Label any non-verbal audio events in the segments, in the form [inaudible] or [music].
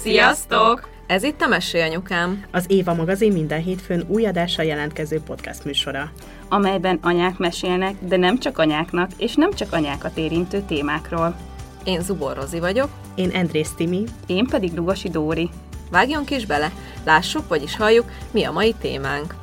Sziasztok! Ez itt a Mesé Anyukám. Az Éva magazin minden hétfőn új adással jelentkező podcast műsora. amelyben anyák mesélnek, de nem csak anyáknak, és nem csak anyákat érintő témákról. Én Zubor Rozi vagyok. Én Andrész Timi. Én pedig Lugosi Dóri. Vágjunk is bele, lássuk, vagyis halljuk, mi a mai témánk.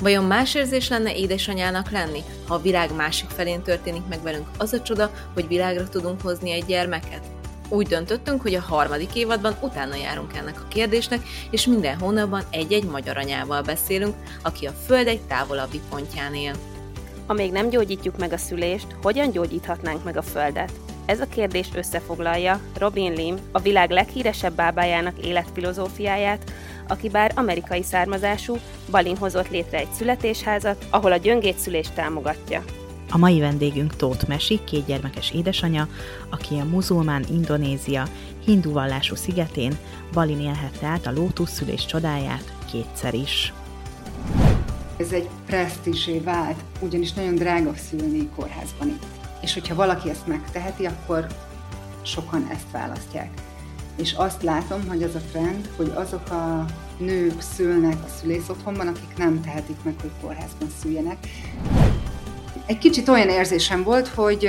Vajon más érzés lenne édesanyának lenni, ha a világ másik felén történik meg velünk az a csoda, hogy világra tudunk hozni egy gyermeket? Úgy döntöttünk, hogy a harmadik évadban utána járunk ennek a kérdésnek, és minden hónapban egy-egy magyar anyával beszélünk, aki a Föld egy távolabbi pontján él. Amíg nem gyógyítjuk meg a szülést, hogyan gyógyíthatnánk meg a Földet? Ez a kérdés összefoglalja Robin Lim, a világ leghíresebb bábájának életfilozófiáját, aki bár amerikai származású, Balin hozott létre egy születésházat, ahol a gyöngétszülést támogatja. A mai vendégünk Tóth Mesi, két gyermekes édesanyja, aki a muzulmán Indonézia hindu vallású szigetén Balin élhette át a lótuszszülés csodáját kétszer is. Ez egy presztízsé vált, ugyanis nagyon drága szülni kórházban itt. És hogyha valaki ezt megteheti, akkor sokan ezt választják. És azt látom, hogy az a trend, hogy azok a nők szülnek a szülész otthonban, akik nem tehetik meg, hogy kórházban szüljenek. Egy kicsit olyan érzésem volt, hogy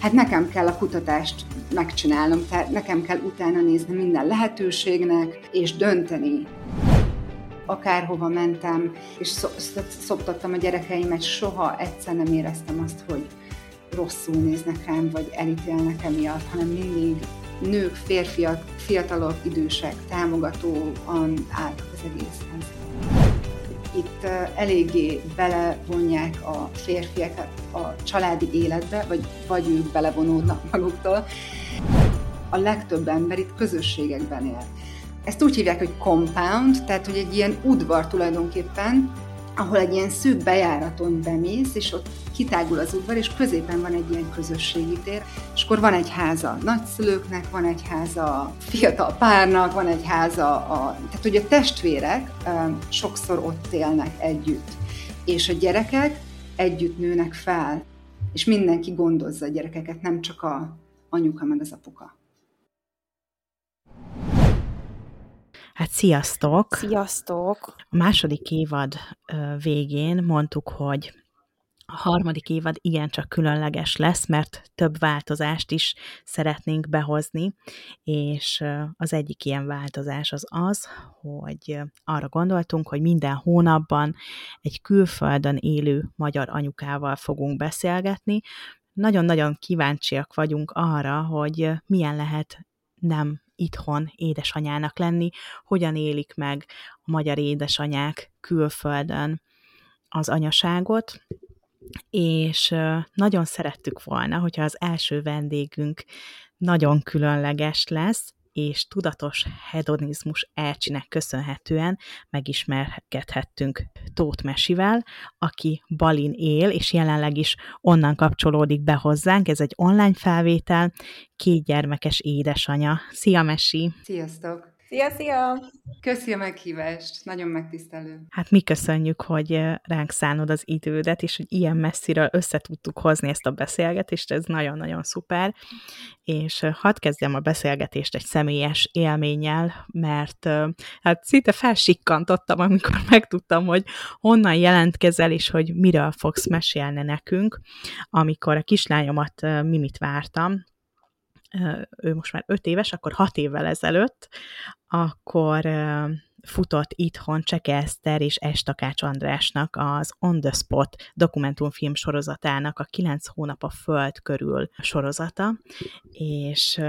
hát nekem kell a kutatást megcsinálnom, tehát nekem kell utána nézni minden lehetőségnek, és dönteni. Akárhova mentem, és szoptattam a gyerekeimet, soha egyszer nem éreztem azt, hogy rosszul néznek rám, vagy elítélnek emiatt, hanem mindig nők, férfiak, fiatalok, idősek, támogatóan álltak az egészhez. Itt eléggé belevonják a férfiakat a családi életbe, vagy, vagy ők belevonódnak maguktól. A legtöbb ember itt közösségekben él. Ezt úgy hívják, hogy compound, tehát hogy egy ilyen udvar tulajdonképpen, ahol egy ilyen szűk bejáraton bemész, és ott kitágul az udvar, és középen van egy ilyen közösségi tér, és akkor van egy háza nagyszülőknek, van egy háza a fiatal párnak, van egy háza a... Tehát, hogy a testvérek sokszor ott élnek együtt, és a gyerekek együtt nőnek fel, és mindenki gondozza a gyerekeket, nem csak a anyuka meg az apuka. Hát sziasztok! Sziasztok! A második évad végén mondtuk, hogy a harmadik évad igencsak különleges lesz, mert több változást is szeretnénk behozni, és az egyik ilyen változás az az, hogy arra gondoltunk, hogy minden hónapban egy külföldön élő magyar anyukával fogunk beszélgetni. Nagyon-nagyon kíváncsiak vagyunk arra, hogy milyen lehet nem itthon édesanyának lenni, hogyan élik meg a magyar édesanyák külföldön az anyaságot, és nagyon szerettük volna, hogyha az első vendégünk nagyon különleges lesz, és tudatos hedonizmus elcsinek köszönhetően megismerkedhettünk Tóth Mesivel, aki Balin él, és jelenleg is onnan kapcsolódik be hozzánk. Ez egy online felvétel, két gyermekes édesanya. Szia, Mesi! Sziasztok! Szia, szia! Köszi a meghívást, nagyon megtisztelő. Hát mi köszönjük, hogy ránk szánod az idődet, és hogy ilyen messziről össze tudtuk hozni ezt a beszélgetést, ez nagyon-nagyon szuper. És hadd kezdjem a beszélgetést egy személyes élménnyel, mert hát szinte felsikkantottam, amikor [laughs] megtudtam, hogy honnan jelentkezel, és hogy miről fogsz mesélni nekünk, amikor a kislányomat Mimit vártam, ő most már öt éves, akkor hat évvel ezelőtt, akkor futott itthon Cseke Eszter és Estakács Andrásnak az On the Spot dokumentumfilm sorozatának a kilenc hónap a föld körül sorozata, és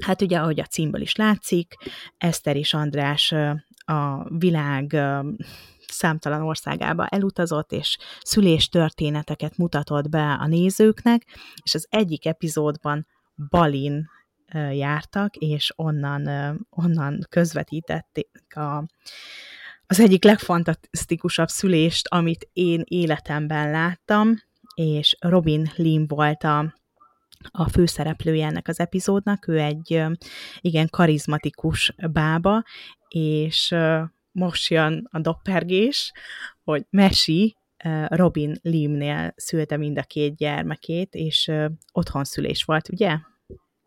hát ugye, ahogy a címből is látszik, Eszter és András a világ számtalan országába elutazott, és szülés történeteket mutatott be a nézőknek, és az egyik epizódban Balin jártak, és onnan, onnan közvetítették a, az egyik legfantasztikusabb szülést, amit én életemben láttam, és Robin Lim volt a, a főszereplője ennek az epizódnak, ő egy igen karizmatikus bába, és most jön a doppergés, hogy Mesi Robin Limnél szülte mind a két gyermekét, és otthon szülés volt, ugye?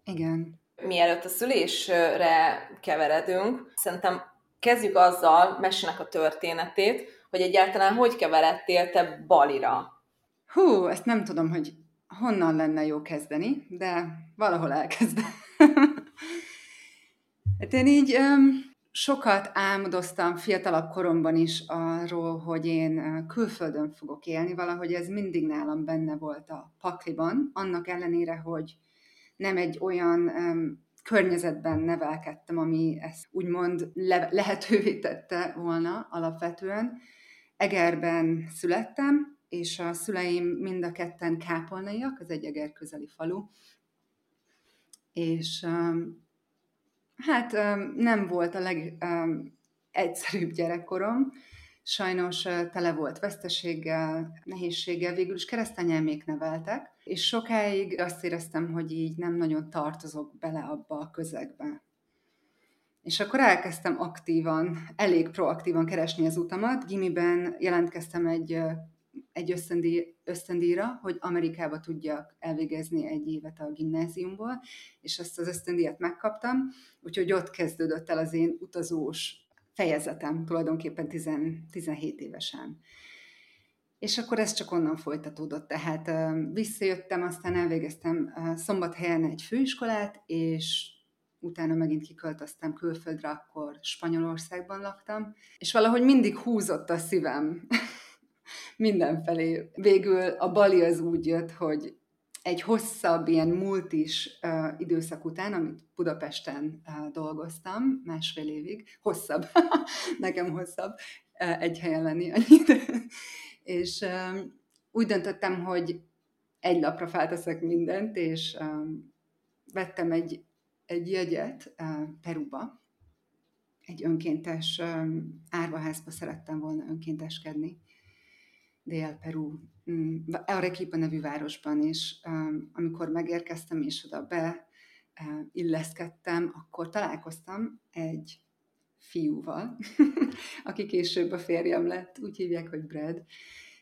Igen. Mielőtt a szülésre keveredünk, szerintem kezdjük azzal, mesének a történetét, hogy egyáltalán hogy keveredtél te Balira? Hú, ezt nem tudom, hogy honnan lenne jó kezdeni, de valahol elkezdem. [laughs] hát én így um, sokat álmodoztam fiatalabb koromban is arról, hogy én külföldön fogok élni, valahogy ez mindig nálam benne volt a pakliban, annak ellenére, hogy nem egy olyan um, környezetben nevelkedtem, ami ezt úgymond le- lehetővé tette volna alapvetően. Egerben születtem, és a szüleim mind a ketten kápolnaiak, az egy Eger közeli falu, és um, hát nem volt a legegyszerűbb gyerekkorom, sajnos tele volt veszteséggel, nehézséggel, végül is keresztanyelmék neveltek, és sokáig azt éreztem, hogy így nem nagyon tartozok bele abba a közegbe. És akkor elkezdtem aktívan, elég proaktívan keresni az utamat. Gimiben jelentkeztem egy, egy ösztöndíj, ösztöndíjra, hogy Amerikába tudjak elvégezni egy évet a gimnáziumból, és ezt az ösztöndíjat megkaptam, úgyhogy ott kezdődött el az én utazós fejezetem tulajdonképpen 10, 17 évesen. És akkor ez csak onnan folytatódott. Tehát visszajöttem, aztán elvégeztem szombathelyen egy főiskolát, és utána megint kiköltöztem külföldre, akkor Spanyolországban laktam, és valahogy mindig húzott a szívem [laughs] mindenfelé. Végül a Bali az úgy jött, hogy egy hosszabb, ilyen multis uh, időszak után, amit Budapesten uh, dolgoztam, másfél évig, hosszabb, [laughs] nekem hosszabb, uh, egy helyen lenni annyit, [laughs] és um, úgy döntöttem, hogy egy lapra felteszek mindent, és um, vettem egy, egy jegyet uh, Peruba, egy önkéntes um, árvaházba szerettem volna önkénteskedni, Dél-Peru, um, Arequipa nevű városban, és um, amikor megérkeztem és oda be uh, illeszkedtem, akkor találkoztam egy fiúval, [laughs] aki később a férjem lett, úgy hívják, hogy Brad,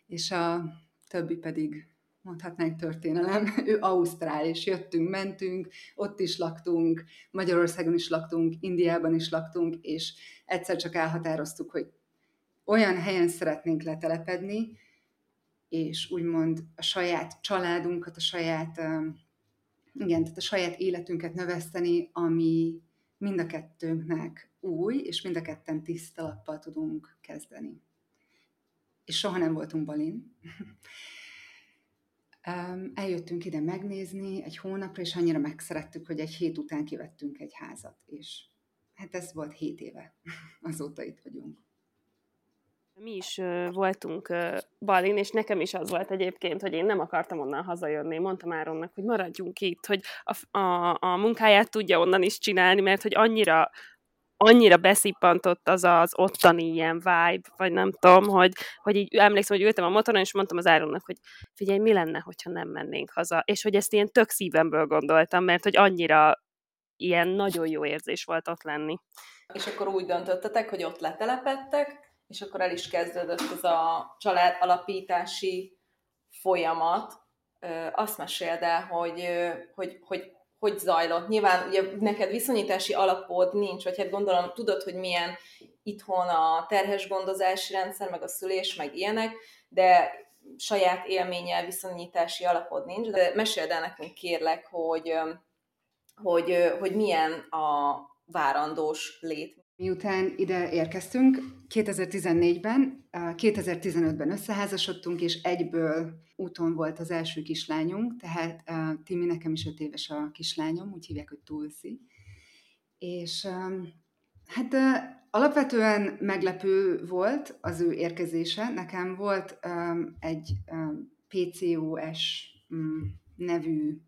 és a többi pedig mondhatnánk történelem. [laughs] Ő Ausztrál, és jöttünk, mentünk, ott is laktunk, Magyarországon is laktunk, Indiában is laktunk, és egyszer csak elhatároztuk, hogy olyan helyen szeretnénk letelepedni, és úgymond a saját családunkat, a saját, igen, tehát a saját életünket növeszteni, ami mind a kettőnknek új, és mind a ketten tiszta lappal tudunk kezdeni. És soha nem voltunk Balin. [laughs] Eljöttünk ide megnézni egy hónapra, és annyira megszerettük, hogy egy hét után kivettünk egy házat, és hát ez volt hét éve, [laughs] azóta itt vagyunk. Mi is voltunk Balin, és nekem is az volt egyébként, hogy én nem akartam onnan hazajönni. Mondtam Áronnak, hogy maradjunk itt, hogy a, a, a munkáját tudja onnan is csinálni, mert hogy annyira annyira beszippantott az az ottani ilyen vibe, vagy nem tudom, hogy, hogy így emlékszem, hogy ültem a motoron, és mondtam az Áronnak, hogy figyelj, mi lenne, hogyha nem mennénk haza, és hogy ezt ilyen tök szívemből gondoltam, mert hogy annyira ilyen nagyon jó érzés volt ott lenni. És akkor úgy döntöttetek, hogy ott letelepettek, és akkor el is kezdődött ez a család alapítási folyamat. Azt meséld el, hogy, hogy, hogy hogy zajlott. Nyilván ugye neked viszonyítási alapod nincs, vagy hát gondolom tudod, hogy milyen itthon a terhes gondozási rendszer, meg a szülés, meg ilyenek, de saját élménnyel viszonyítási alapod nincs, de meséld el nekünk kérlek, hogy, hogy, hogy milyen a várandós lét. Miután ide érkeztünk, 2014-ben, 2015-ben összeházasodtunk, és egyből úton volt az első kislányunk, tehát Timi nekem is öt éves a kislányom, úgy hívják, hogy Tulsi. És hát alapvetően meglepő volt az ő érkezése. Nekem volt egy PCOS um, nevű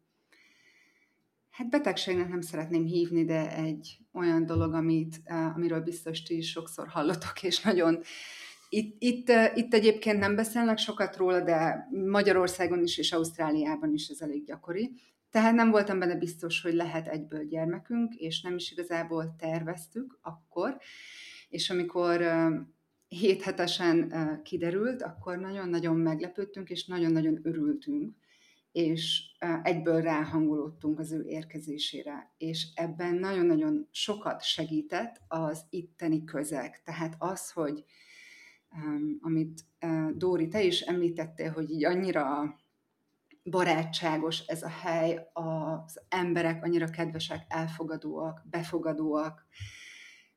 hát betegségnek nem szeretném hívni, de egy olyan dolog, amit, amiről biztos ti is sokszor hallotok, és nagyon itt, itt, itt egyébként nem beszélnek sokat róla, de Magyarországon is és Ausztráliában is ez elég gyakori. Tehát nem voltam benne biztos, hogy lehet egyből gyermekünk, és nem is igazából terveztük akkor. És amikor héthetesen kiderült, akkor nagyon-nagyon meglepődtünk, és nagyon-nagyon örültünk és egyből ráhangolódtunk az ő érkezésére, és ebben nagyon-nagyon sokat segített az itteni közeg. Tehát az, hogy amit Dóri, te is említettél, hogy így annyira barátságos ez a hely, az emberek annyira kedvesek, elfogadóak, befogadóak,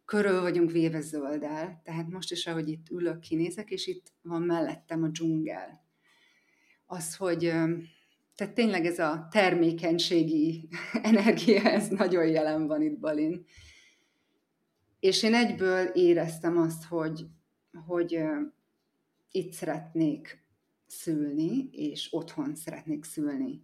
körül vagyunk véve zölddel, tehát most is, ahogy itt ülök, kinézek, és itt van mellettem a dzsungel. Az, hogy tehát tényleg ez a termékenységi [laughs] energia, ez nagyon jelen van itt Balin. És én egyből éreztem azt, hogy, hogy itt szeretnék szülni, és otthon szeretnék szülni.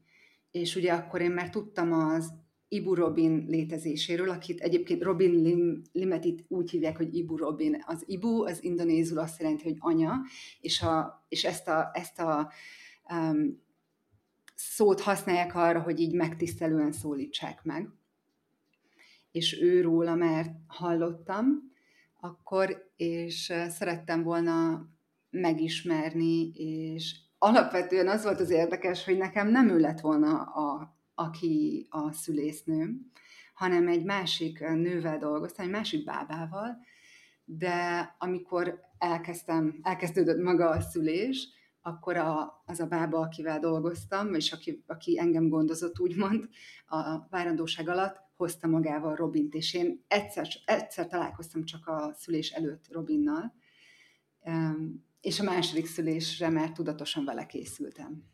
És ugye akkor én már tudtam az Ibu Robin létezéséről, akit egyébként Robin Lim, Limet itt úgy hívják, hogy Ibu Robin. Az Ibu az indonézul azt jelenti, hogy anya, és, a, és ezt a, ezt a um, szót használják arra, hogy így megtisztelően szólítsák meg. És ő róla már hallottam akkor, és szerettem volna megismerni, és alapvetően az volt az érdekes, hogy nekem nem ő lett volna a, aki a szülésznő, hanem egy másik nővel dolgoztam, egy másik bábával, de amikor elkezdtem, elkezdődött maga a szülés, akkor a, az a bába, akivel dolgoztam, és aki, aki engem gondozott, úgymond, a várandóság alatt hozta magával Robint, és én egyszer, egyszer találkoztam csak a szülés előtt Robinnal, és a második szülésre már tudatosan vele készültem.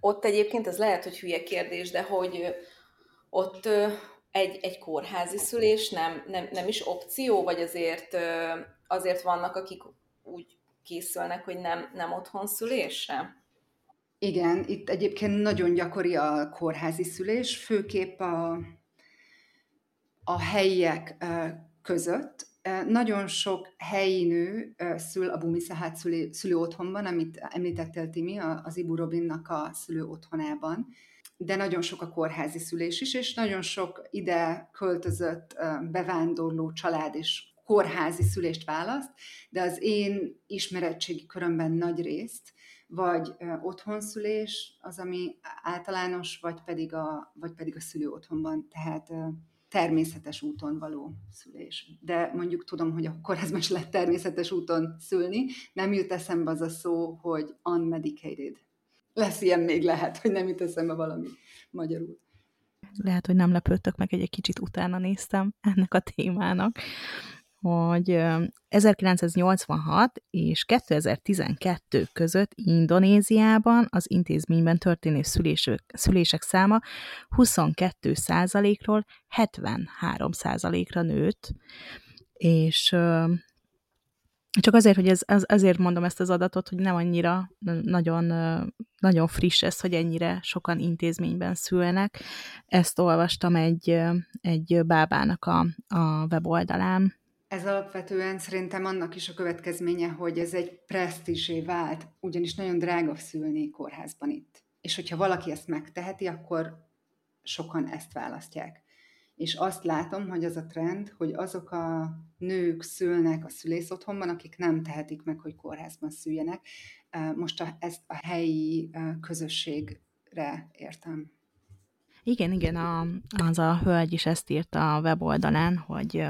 Ott egyébként, ez lehet, hogy hülye kérdés, de hogy ott egy, egy kórházi szülés nem, nem, nem is opció, vagy azért, azért vannak, akik úgy készülnek, hogy nem, nem otthon szülésre? Igen, itt egyébként nagyon gyakori a kórházi szülés, főképp a, a helyiek között. Nagyon sok helyi nő szül a Bumiszahát szülő, otthonban, amit említettél Timi, az Ibu Robinnak a szülő otthonában, de nagyon sok a kórházi szülés is, és nagyon sok ide költözött bevándorló család is kórházi szülést választ, de az én ismeretségi körömben nagy részt vagy otthonszülés az, ami általános, vagy pedig a, vagy pedig a szülő otthonban, tehát természetes úton való szülés. De mondjuk tudom, hogy a kórházban is lehet természetes úton szülni, nem jut eszembe az a szó, hogy unmedicated. Lesz ilyen még lehet, hogy nem jut eszembe valami magyarul. Lehet, hogy nem lepődtök meg, egy kicsit utána néztem ennek a témának hogy 1986 és 2012 között Indonéziában az intézményben történő szülések, szülések száma 22%-ról 73%-ra nőtt, és csak azért, hogy ez, az, azért mondom ezt az adatot, hogy nem annyira nagyon, nagyon friss ez, hogy ennyire sokan intézményben szülnek. Ezt olvastam egy, egy bábának a, a weboldalán, ez alapvetően szerintem annak is a következménye, hogy ez egy presztízsé vált, ugyanis nagyon drága szülni kórházban itt. És hogyha valaki ezt megteheti, akkor sokan ezt választják. És azt látom, hogy az a trend, hogy azok a nők szülnek a szülész otthonban, akik nem tehetik meg, hogy kórházban szüljenek. Most a, ezt a helyi közösségre értem. Igen, igen, a, az a hölgy is ezt írta a weboldalán, hogy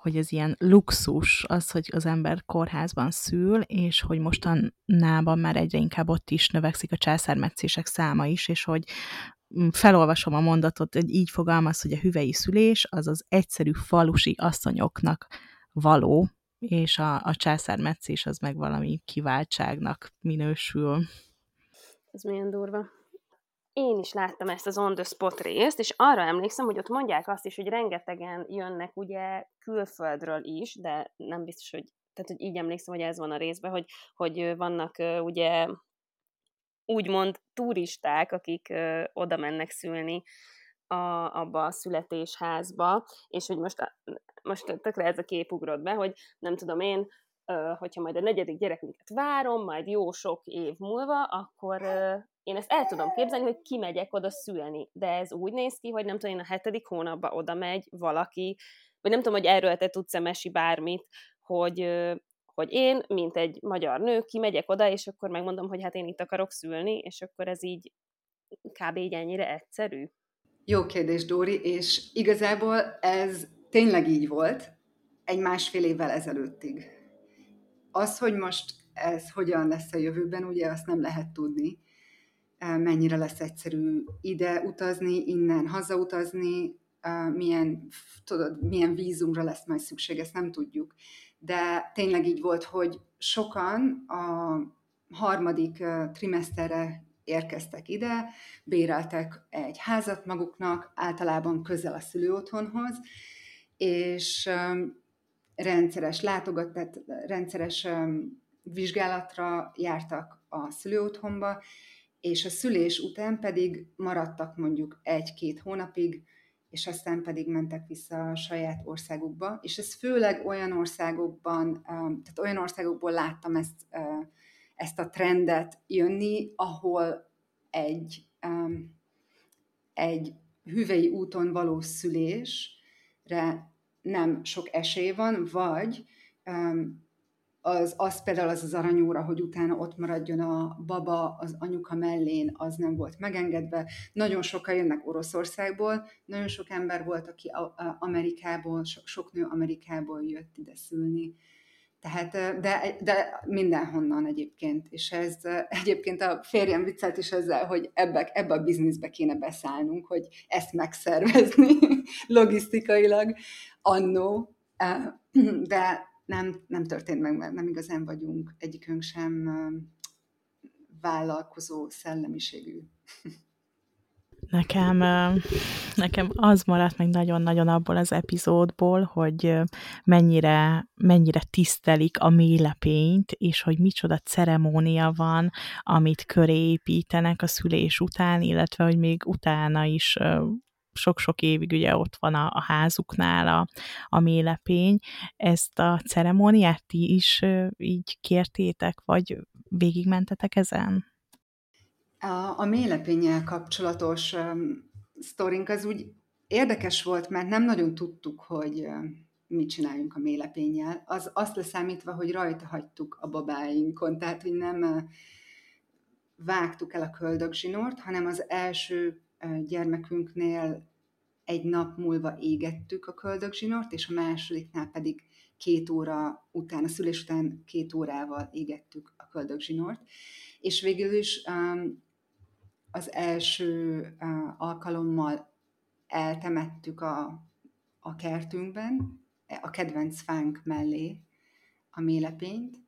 hogy ez ilyen luxus az, hogy az ember kórházban szül, és hogy mostanában már egyre inkább ott is növekszik a császármetszések száma is, és hogy mm, felolvasom a mondatot, hogy így fogalmaz, hogy a hüvei szülés az az egyszerű falusi asszonyoknak való, és a, a császármetszés az meg valami kiváltságnak minősül. Ez milyen durva én is láttam ezt az on the spot részt, és arra emlékszem, hogy ott mondják azt is, hogy rengetegen jönnek ugye külföldről is, de nem biztos, hogy tehát hogy így emlékszem, hogy ez van a részben, hogy, hogy vannak ugye úgymond turisták, akik oda mennek szülni a, abba a születésházba, és hogy most, most tökre ez a kép ugrott be, hogy nem tudom én, hogyha majd a negyedik gyerekünket várom, majd jó sok év múlva, akkor én ezt el tudom képzelni, hogy kimegyek oda szülni, de ez úgy néz ki, hogy nem tudom, én a hetedik hónapban oda megy valaki, vagy nem tudom, hogy erről te tudsz-e mesi bármit, hogy, hogy én, mint egy magyar nő, kimegyek oda, és akkor megmondom, hogy hát én itt akarok szülni, és akkor ez így kb. így ennyire egyszerű? Jó kérdés, Dóri, és igazából ez tényleg így volt egy másfél évvel ezelőttig. Az, hogy most ez hogyan lesz a jövőben, ugye azt nem lehet tudni, mennyire lesz egyszerű ide utazni, innen hazautazni, milyen, tudod, milyen vízumra lesz majd szükség, ezt nem tudjuk. De tényleg így volt, hogy sokan a harmadik trimeszterre érkeztek ide, béreltek egy házat maguknak, általában közel a szülőotthonhoz, és rendszeres látogat, tehát rendszeres vizsgálatra jártak a szülőotthonba, és a szülés után pedig maradtak mondjuk egy-két hónapig, és aztán pedig mentek vissza a saját országukba, és ez főleg olyan országokban, tehát olyan országokból láttam ezt, ezt a trendet jönni, ahol egy, egy hüvei úton való szülésre nem sok esély van, vagy az, az például az az aranyóra, hogy utána ott maradjon a baba az anyuka mellén, az nem volt megengedve. Nagyon sokan jönnek Oroszországból, nagyon sok ember volt, aki Amerikából, sok, sok nő Amerikából jött ide szülni. Tehát, de, de mindenhonnan egyébként, és ez egyébként a férjem viccelt is ezzel, hogy ebbe, ebbe a bizniszbe kéne beszállnunk, hogy ezt megszervezni [laughs] logisztikailag annó, de nem, nem történt meg, mert nem igazán vagyunk egyikünk sem vállalkozó szellemiségű. Nekem, nekem az maradt meg nagyon-nagyon abból az epizódból, hogy mennyire, mennyire tisztelik a mélepényt, és hogy micsoda ceremónia van, amit köré építenek a szülés után, illetve hogy még utána is sok-sok évig ugye ott van a, a házuknál a, a mélepény. Ezt a ceremóniát ti is így kértétek, vagy végigmentetek ezen? A, a mélepényel kapcsolatos um, sztorink az úgy érdekes volt, mert nem nagyon tudtuk, hogy um, mit csináljunk a mélepényel. Az azt leszámítva, hogy rajta hagytuk a babáinkon, tehát hogy nem uh, vágtuk el a köldögzsinort, hanem az első gyermekünknél egy nap múlva égettük a köldögzsinort, és a másodiknál pedig két óra után, a szülés után két órával égettük a köldögzsinort. És végül is az első alkalommal eltemettük a, a kertünkben, a kedvenc fánk mellé a mélepényt.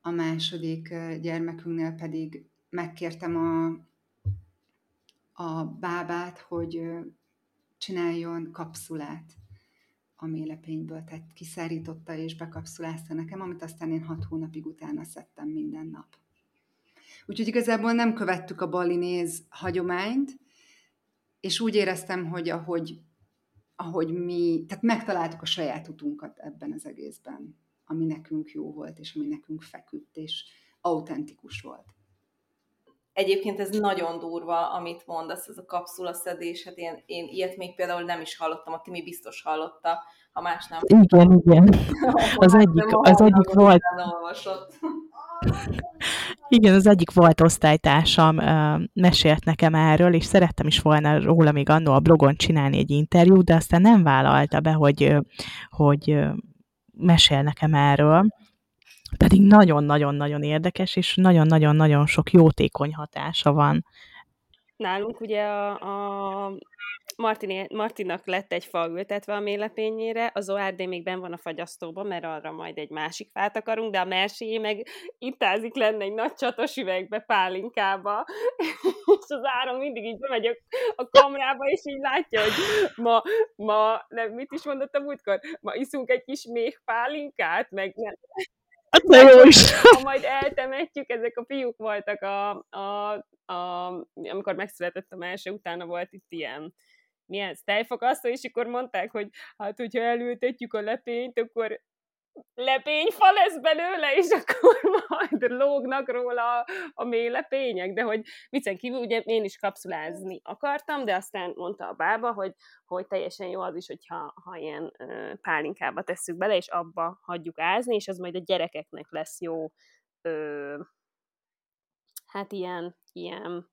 A második gyermekünknél pedig megkértem a a bábát, hogy csináljon kapszulát a mélepényből, tehát kiszárította és bekapszulázta nekem, amit aztán én hat hónapig utána szedtem minden nap. Úgyhogy igazából nem követtük a balinéz hagyományt, és úgy éreztem, hogy ahogy, ahogy mi, tehát megtaláltuk a saját utunkat ebben az egészben, ami nekünk jó volt, és ami nekünk feküdt, és autentikus volt. Egyébként ez nagyon durva, amit mondasz, ez a kapszula szedés, hát én, én ilyet még például nem is hallottam, a Timi biztos hallotta, ha más nem. Igen, igen. [laughs] Az egyik, az egyik volt... Igen, az egyik volt osztálytársam uh, mesélt nekem erről, és szerettem is volna róla még annó a blogon csinálni egy interjút, de aztán nem vállalta be, hogy, hogy mesél nekem erről pedig nagyon-nagyon-nagyon érdekes, és nagyon-nagyon-nagyon sok jótékony hatása van. Nálunk ugye a, a Martin, Martinnak lett egy fa ültetve a mélepényére, az ORD még ben van a fagyasztóban, mert arra majd egy másik fát akarunk, de a Mersié meg ittázik lenne egy nagy csatos üvegbe, pálinkába, [laughs] és az áron mindig így bemegy a, a kamrába, és így látja, hogy ma, ma nem, mit is mondottam múltkor, ma iszunk egy kis méh pálinkát, meg nem. Hát de jó is. [laughs] Ha majd eltemetjük, ezek a fiúk voltak, a, a, a, amikor megszületett a első, utána volt itt ilyen milyen tejfakasztó, és akkor mondták, hogy hát, hogyha elültetjük a lepényt, akkor lepényfa lesz belőle, és akkor [laughs] majd lógnak róla a mély lepények, de hogy viccen kívül, ugye én is kapszulázni akartam, de aztán mondta a bába, hogy, hogy teljesen jó az is, hogyha ha ilyen pálinkába tesszük bele, és abba hagyjuk ázni, és az majd a gyerekeknek lesz jó ö, hát ilyen, ilyen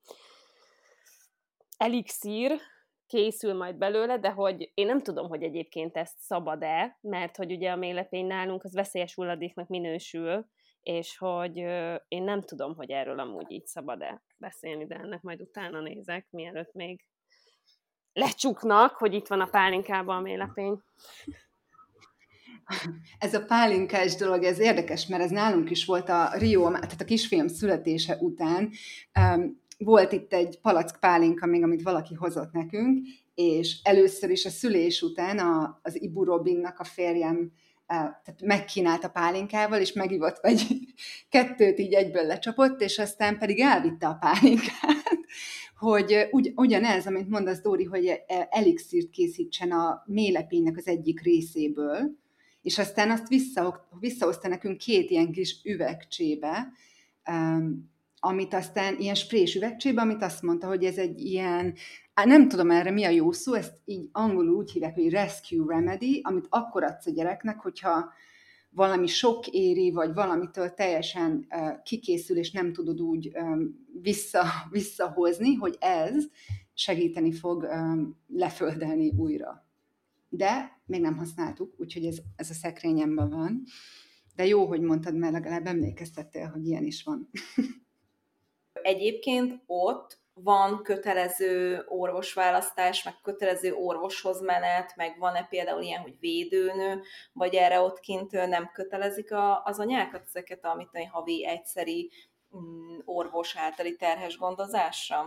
elixír, készül majd belőle, de hogy én nem tudom, hogy egyébként ezt szabad-e, mert hogy ugye a mélepény nálunk az veszélyes hulladéknak minősül, és hogy én nem tudom, hogy erről amúgy így szabad-e beszélni, de ennek majd utána nézek, mielőtt még lecsuknak, hogy itt van a pálinkában a mélepény. Ez a pálinkás dolog, ez érdekes, mert ez nálunk is volt a Rio, tehát a kisfiam születése után. Volt itt egy palack pálinka még, amit valaki hozott nekünk, és először is a szülés után a, az Ibu Robinnak a férjem tehát megkínálta pálinkával, és megivott vagy [laughs] kettőt így egyből lecsapott, és aztán pedig elvitte a pálinkát, [laughs] hogy ugy, ugyanez, amit mondasz, Dóri, hogy elixírt készítsen a mélepénynek az egyik részéből, és aztán azt vissza, visszahozta nekünk két ilyen kis üvegcsébe, amit aztán ilyen sprés üvegcsébe, amit azt mondta, hogy ez egy ilyen, nem tudom erre mi a jó szó, ezt így angolul úgy hívják, hogy rescue remedy, amit akkor adsz a gyereknek, hogyha valami sok éri, vagy valamitől teljesen uh, kikészül, és nem tudod úgy um, vissza, [laughs] visszahozni, hogy ez segíteni fog um, leföldelni újra. De még nem használtuk, úgyhogy ez, ez a szekrényemben van. De jó, hogy mondtad, mert legalább emlékeztettél, hogy ilyen is van. [laughs] Egyébként ott van kötelező orvosválasztás, meg kötelező orvoshoz menet, meg van-e például ilyen, hogy védőnő, vagy erre ott kint nem kötelezik a, az anyákat ezeket, a havi egyszeri mm, orvos általi terhes gondozásra?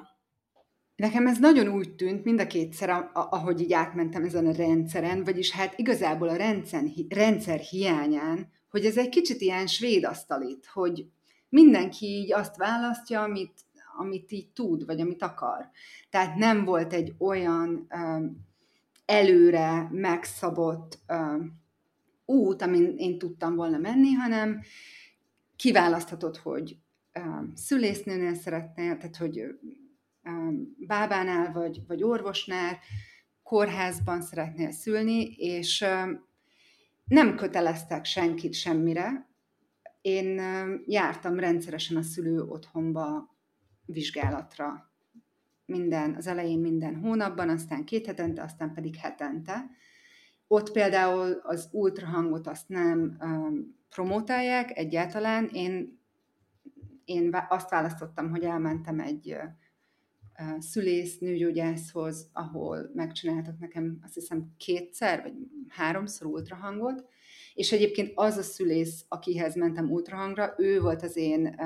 Nekem ez nagyon úgy tűnt mind a kétszer, ahogy így átmentem ezen a rendszeren, vagyis hát igazából a rendszer, rendszer hiányán, hogy ez egy kicsit ilyen svéd asztalit, hogy mindenki így azt választja, amit, amit így tud, vagy amit akar. Tehát nem volt egy olyan um, előre megszabott um, út, amin én tudtam volna menni, hanem kiválaszthatod, hogy um, szülésznőnél szeretnél, tehát hogy um, bábánál vagy, vagy orvosnál, kórházban szeretnél szülni, és um, nem köteleztek senkit semmire, én jártam rendszeresen a szülő otthonba vizsgálatra. Minden, az elején minden hónapban, aztán két hetente, aztán pedig hetente. Ott például az ultrahangot azt nem um, promotálják egyáltalán. Én, én azt választottam, hogy elmentem egy uh, szülész, nőgyógyászhoz, ahol megcsináltak nekem azt hiszem kétszer, vagy háromszor ultrahangot, és egyébként az a szülész, akihez mentem ultrahangra, ő volt az én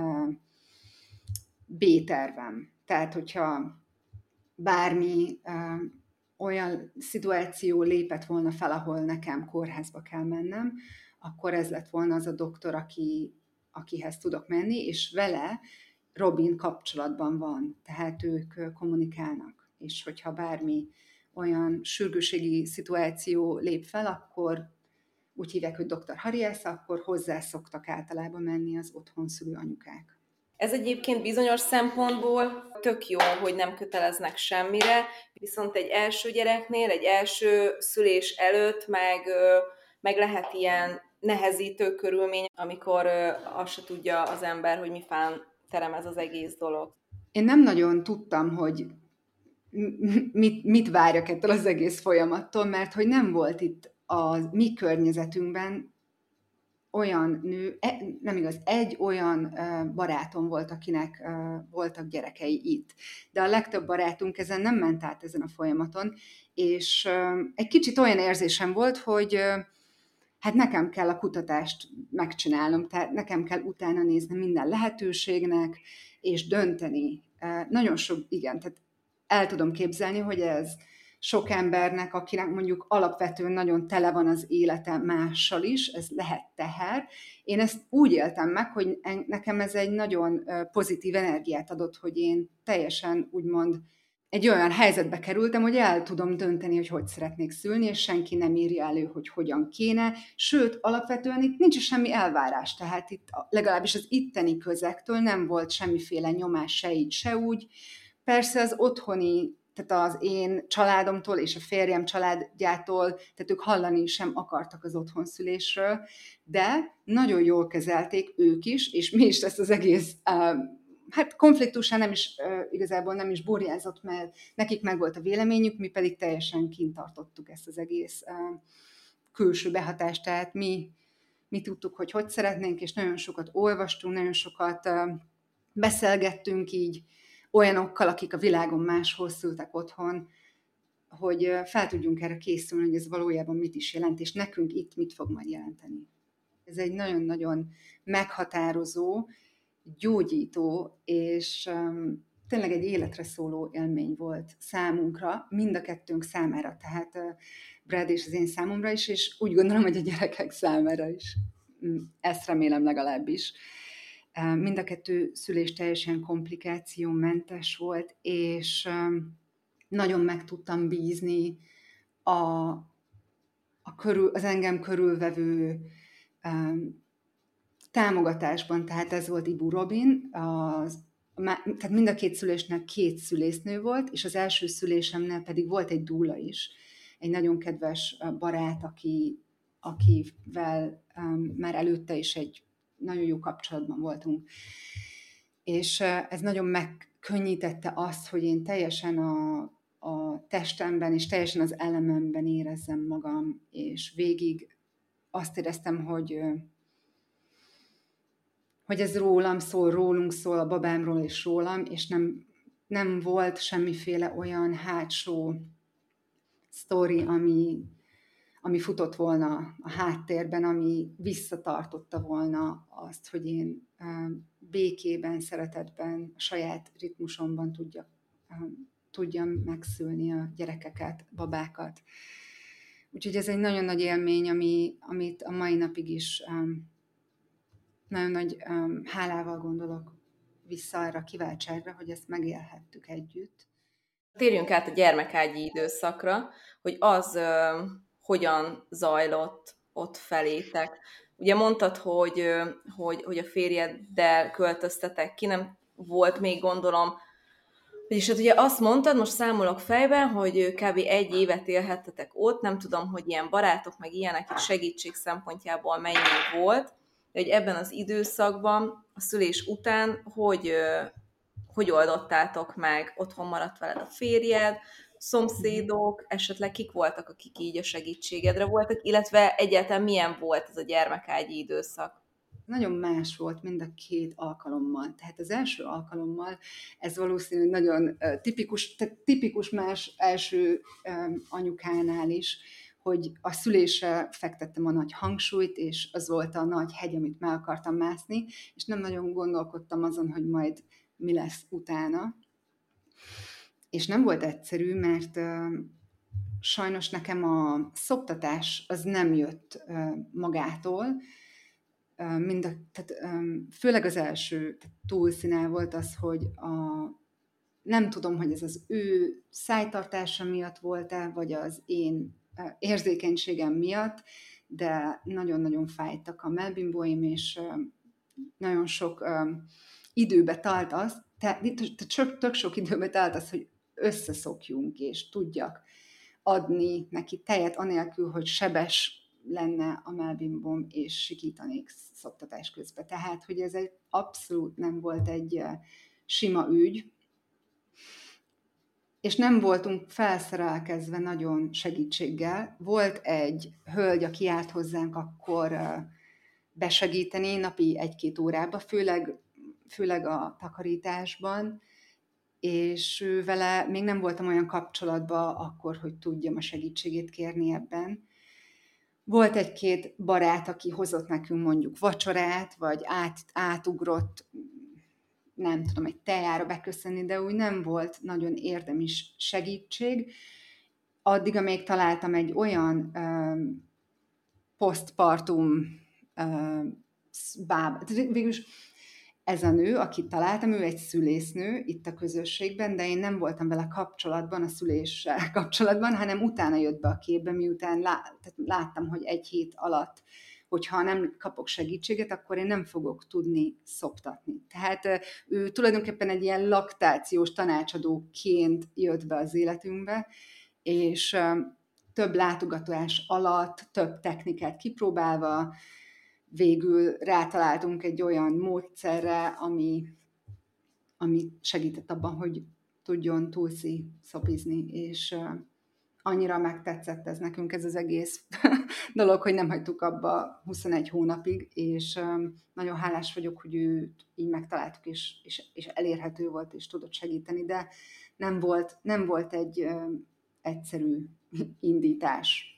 B-tervem. Tehát, hogyha bármi olyan szituáció lépett volna fel, ahol nekem kórházba kell mennem, akkor ez lett volna az a doktor, aki, akihez tudok menni, és vele Robin kapcsolatban van, tehát ők kommunikálnak, és hogyha bármi olyan sürgőségi szituáció lép fel, akkor úgy hívják, hogy dr. Harries, akkor hozzá szoktak általában menni az otthon szülő anyukák. Ez egyébként bizonyos szempontból tök jó, hogy nem köteleznek semmire, viszont egy első gyereknél, egy első szülés előtt meg, meg lehet ilyen nehezítő körülmény, amikor azt se tudja az ember, hogy mi fán terem ez az egész dolog. Én nem nagyon tudtam, hogy mit, mit várjak ettől az egész folyamattól, mert hogy nem volt itt a mi környezetünkben olyan nő, e, nem igaz, egy olyan barátom volt, akinek voltak gyerekei itt. De a legtöbb barátunk ezen nem ment át ezen a folyamaton, és egy kicsit olyan érzésem volt, hogy hát nekem kell a kutatást megcsinálnom, tehát nekem kell utána nézni minden lehetőségnek, és dönteni. Nagyon sok, igen, tehát el tudom képzelni, hogy ez sok embernek, akinek mondjuk alapvetően nagyon tele van az élete mással is, ez lehet teher. Én ezt úgy éltem meg, hogy nekem ez egy nagyon pozitív energiát adott, hogy én teljesen úgymond egy olyan helyzetbe kerültem, hogy el tudom dönteni, hogy hogy szeretnék szülni, és senki nem írja elő, hogy hogyan kéne. Sőt, alapvetően itt nincs semmi elvárás, tehát itt legalábbis az itteni közektől nem volt semmiféle nyomás se így, se úgy. Persze az otthoni tehát az én családomtól és a férjem családjától, tehát ők hallani sem akartak az otthonszülésről, de nagyon jól kezelték ők is, és mi is ezt az egész hát konfliktusán nem is igazából nem is burjázott, mert nekik meg volt a véleményük, mi pedig teljesen kintartottuk ezt az egész külső behatást, tehát mi, mi tudtuk, hogy hogy szeretnénk, és nagyon sokat olvastunk, nagyon sokat beszélgettünk így, olyanokkal, akik a világon máshol szültek otthon, hogy fel tudjunk erre készülni, hogy ez valójában mit is jelent, és nekünk itt mit fog majd jelenteni. Ez egy nagyon-nagyon meghatározó, gyógyító, és um, tényleg egy életre szóló élmény volt számunkra, mind a kettőnk számára, tehát uh, Brad és az én számomra is, és úgy gondolom, hogy a gyerekek számára is. Mm, ezt remélem legalábbis. Mind a kettő szülés teljesen komplikációmentes volt, és nagyon meg tudtam bízni a, a körül, az engem körülvevő um, támogatásban, tehát ez volt Ibu Robin, az, tehát mind a két szülésnek két szülésznő volt, és az első szülésemnél pedig volt egy dúla is, egy nagyon kedves barát, aki, akivel um, már előtte is egy nagyon jó kapcsolatban voltunk. És ez nagyon megkönnyítette azt, hogy én teljesen a, a testemben és teljesen az elememben érezzem magam, és végig azt éreztem, hogy hogy ez rólam szól, rólunk szól, a babámról és rólam, és nem, nem volt semmiféle olyan hátsó sztori, ami, ami futott volna a háttérben, ami visszatartotta volna azt, hogy én békében, szeretetben, a saját ritmusomban tudjak, tudjam megszülni a gyerekeket, babákat. Úgyhogy ez egy nagyon nagy élmény, ami, amit a mai napig is nagyon nagy um, hálával gondolok vissza arra a kiváltságra, hogy ezt megélhettük együtt. Térjünk át a gyermekágyi időszakra, hogy az hogyan zajlott ott felétek. Ugye mondtad, hogy, hogy, hogy a férjeddel költöztetek ki, nem volt még gondolom, és hát ugye azt mondtad, most számolok fejben, hogy kb. egy évet élhettetek ott, nem tudom, hogy ilyen barátok, meg ilyenek itt segítség szempontjából mennyi volt, de hogy ebben az időszakban, a szülés után, hogy, hogy oldottátok meg, otthon maradt veled a férjed, szomszédok, esetleg kik voltak, akik így a segítségedre voltak, illetve egyáltalán milyen volt ez a gyermekágyi időszak? Nagyon más volt mind a két alkalommal. Tehát az első alkalommal ez valószínűleg nagyon tipikus, tehát tipikus más első anyukánál is, hogy a szülésre fektettem a nagy hangsúlyt, és az volt a nagy hegy, amit meg akartam mászni, és nem nagyon gondolkodtam azon, hogy majd mi lesz utána és nem volt egyszerű, mert sajnos nekem a szoptatás az nem jött magától, mind a, tehát, főleg az első túlszíne volt az, hogy a, nem tudom, hogy ez az ő szájtartása miatt volt-e, vagy az én érzékenységem miatt, de nagyon-nagyon fájtak a melbimbóim, és nagyon sok időbe talt az, tehát tök, tök sok időbe telt az, hogy összeszokjunk, és tudjak adni neki tejet, anélkül, hogy sebes lenne a melbimbom, és sikítanék szoktatás közben. Tehát, hogy ez egy abszolút nem volt egy sima ügy, és nem voltunk felszerelkezve nagyon segítséggel. Volt egy hölgy, aki járt hozzánk akkor besegíteni napi egy-két órába, főleg, főleg a takarításban, és vele még nem voltam olyan kapcsolatban akkor, hogy tudjam a segítségét kérni ebben. Volt egy-két barát, aki hozott nekünk mondjuk vacsorát, vagy át, átugrott, nem tudom, egy tejára beköszönni, de úgy nem volt nagyon érdemis segítség. Addig, amíg találtam egy olyan um, postpartum um, báb, végülis ez a nő, akit találtam, ő egy szülésznő itt a közösségben, de én nem voltam vele kapcsolatban, a szüléssel [laughs] kapcsolatban, hanem utána jött be a képbe, miután láttam, hogy egy hét alatt, hogyha nem kapok segítséget, akkor én nem fogok tudni szoptatni. Tehát ő tulajdonképpen egy ilyen laktációs tanácsadóként jött be az életünkbe, és több látogatás alatt, több technikát kipróbálva, végül rátaláltunk egy olyan módszerre, ami, ami segített abban, hogy tudjon túlszi szopizni, és annyira megtetszett ez nekünk, ez az egész [laughs] dolog, hogy nem hagytuk abba 21 hónapig, és nagyon hálás vagyok, hogy őt így megtaláltuk, és, és, és elérhető volt, és tudott segíteni, de nem volt, nem volt egy egyszerű indítás.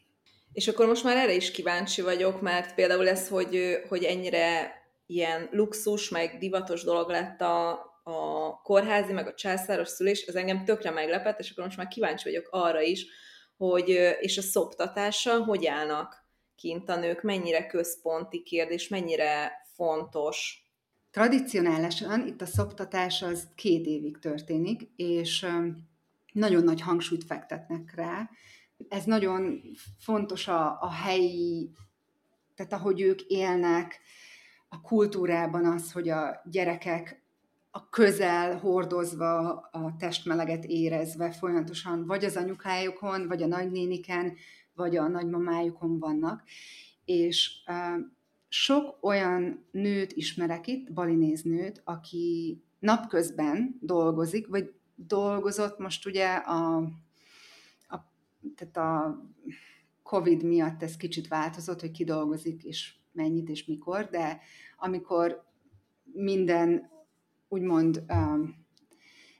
És akkor most már erre is kíváncsi vagyok, mert például ez, hogy, hogy ennyire ilyen luxus, meg divatos dolog lett a, a kórházi, meg a császáros szülés, az engem tökre meglepett, és akkor most már kíváncsi vagyok arra is, hogy és a szoptatása hogy állnak kint a nők, mennyire központi kérdés, mennyire fontos. Tradicionálisan itt a szoptatás az két évig történik, és nagyon nagy hangsúlyt fektetnek rá, ez nagyon fontos a, a helyi, tehát ahogy ők élnek, a kultúrában az, hogy a gyerekek a közel hordozva, a testmeleget érezve folyamatosan vagy az anyukájukon, vagy a nagynéniken, vagy a nagymamájukon vannak. És uh, sok olyan nőt ismerek itt, balinéz nőt, aki napközben dolgozik, vagy dolgozott most ugye a tehát a COVID miatt ez kicsit változott, hogy ki dolgozik, és mennyit, és mikor, de amikor minden úgymond um,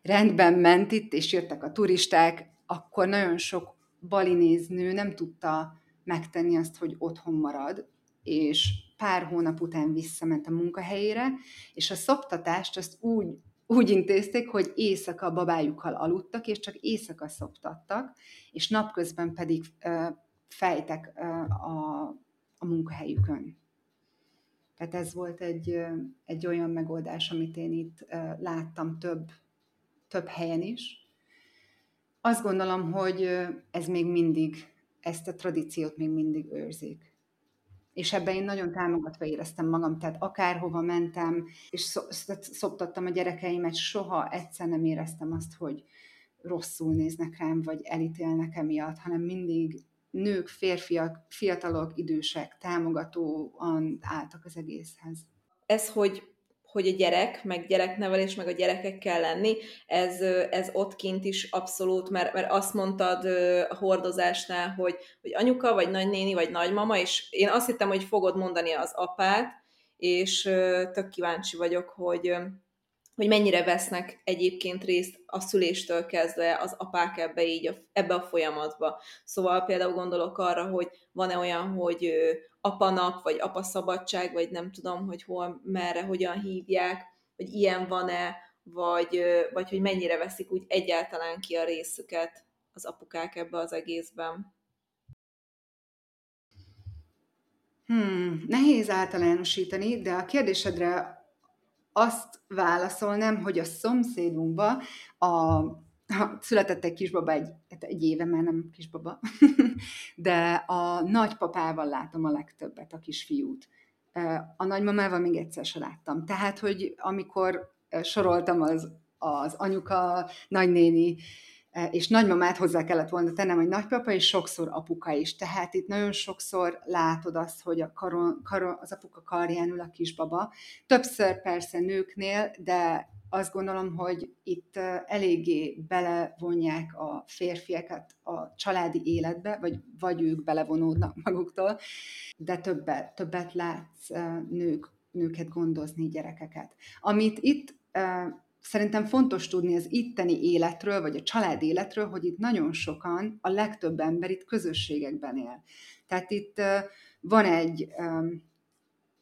rendben ment itt, és jöttek a turisták, akkor nagyon sok balinéznő nem tudta megtenni azt, hogy otthon marad, és pár hónap után visszament a munkahelyére, és a szoptatást azt úgy úgy intézték, hogy éjszaka a babájukkal aludtak, és csak éjszaka szoptattak, és napközben pedig fejtek a, a munkahelyükön. Tehát ez volt egy, egy olyan megoldás, amit én itt láttam több, több helyen is. Azt gondolom, hogy ez még mindig, ezt a tradíciót még mindig őrzik és ebben én nagyon támogatva éreztem magam, tehát akárhova mentem, és szoptattam a gyerekeimet, soha egyszer nem éreztem azt, hogy rosszul néznek rám, vagy elítélnek emiatt, hanem mindig nők, férfiak, fiatalok, idősek támogatóan álltak az egészhez. Ez, hogy hogy a gyerek, meg gyereknevelés, meg a gyerekek kell lenni, ez, ez ott kint is abszolút, mert, mert azt mondtad a hordozásnál, hogy, hogy anyuka, vagy nagynéni, vagy nagymama, és én azt hittem, hogy fogod mondani az apát, és tök kíváncsi vagyok, hogy, hogy mennyire vesznek egyébként részt a szüléstől kezdve az apák ebbe így, a, ebbe a folyamatba. Szóval például gondolok arra, hogy van-e olyan, hogy apanap, vagy apaszabadság, vagy nem tudom, hogy hol, merre, hogyan hívják, hogy ilyen van-e, vagy, vagy hogy mennyire veszik úgy egyáltalán ki a részüket az apukák ebbe az egészben. Hmm, nehéz általánosítani, de a kérdésedre azt válaszolnám, hogy a szomszédunkba a született egy kisbaba egy, hát egy éve, mert nem kisbaba, [laughs] de a nagypapával látom a legtöbbet, a kisfiút. A nagymamával még egyszer se láttam. Tehát, hogy amikor soroltam az, az anyuka, nagynéni, és nagymamát hozzá kellett volna tennem, hogy nagypapa, és sokszor apuka is. Tehát itt nagyon sokszor látod azt, hogy a karon, karon, az apuka karján ül a kisbaba. Többször persze nőknél, de azt gondolom, hogy itt eléggé belevonják a férfiakat a családi életbe, vagy, vagy ők belevonódnak maguktól, de többet, többet látsz nők, nőket gondozni, gyerekeket. Amit itt szerintem fontos tudni az itteni életről, vagy a család életről, hogy itt nagyon sokan, a legtöbb ember itt közösségekben él. Tehát itt van egy,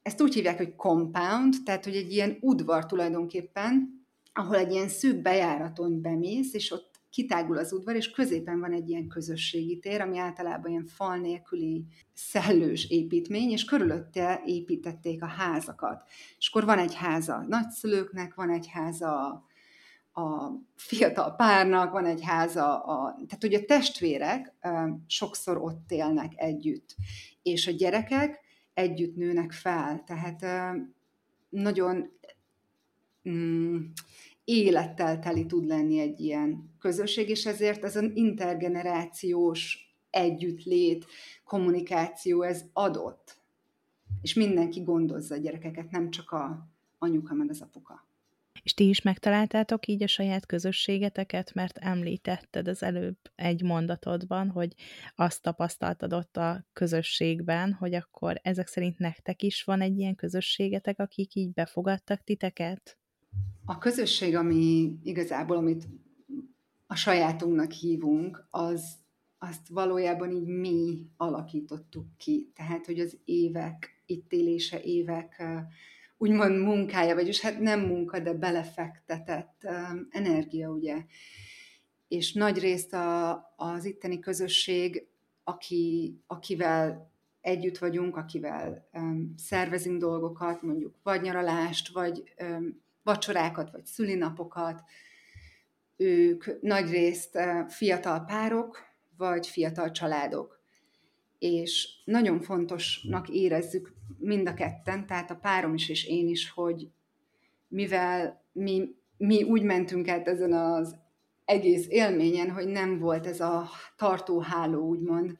ezt úgy hívják, hogy compound, tehát hogy egy ilyen udvar tulajdonképpen, ahol egy ilyen szűk bejáraton bemész, és ott kitágul az udvar, és középen van egy ilyen közösségi tér, ami általában ilyen fal nélküli szellős építmény, és körülötte építették a házakat. És akkor van egy háza nagyszülőknek, van egy háza a fiatal párnak, van egy háza, a, tehát ugye a testvérek sokszor ott élnek együtt, és a gyerekek együtt nőnek fel, tehát nagyon mm, élettel teli tud lenni egy ilyen közösség, és ezért ez az intergenerációs együttlét, kommunikáció, ez adott. És mindenki gondozza a gyerekeket, nem csak a anyuka meg az apuka. És ti is megtaláltátok így a saját közösségeteket, mert említetted az előbb egy mondatodban, hogy azt tapasztaltad ott a közösségben, hogy akkor ezek szerint nektek is van egy ilyen közösségetek, akik így befogadtak titeket? A közösség, ami igazából, amit a sajátunknak hívunk, az azt valójában így mi alakítottuk ki. Tehát, hogy az évek, itt élése évek úgymond munkája, vagyis hát nem munka, de belefektetett energia, ugye. És nagy részt a, az itteni közösség, aki, akivel együtt vagyunk, akivel um, szervezünk dolgokat, mondjuk vagy nyaralást, vagy um, vacsorákat, vagy szülinapokat, ők nagy részt uh, fiatal párok, vagy fiatal családok. És nagyon fontosnak érezzük mind a ketten, tehát a párom is és én is, hogy mivel mi, mi úgy mentünk át ezen az egész élményen, hogy nem volt ez a tartóháló, úgymond,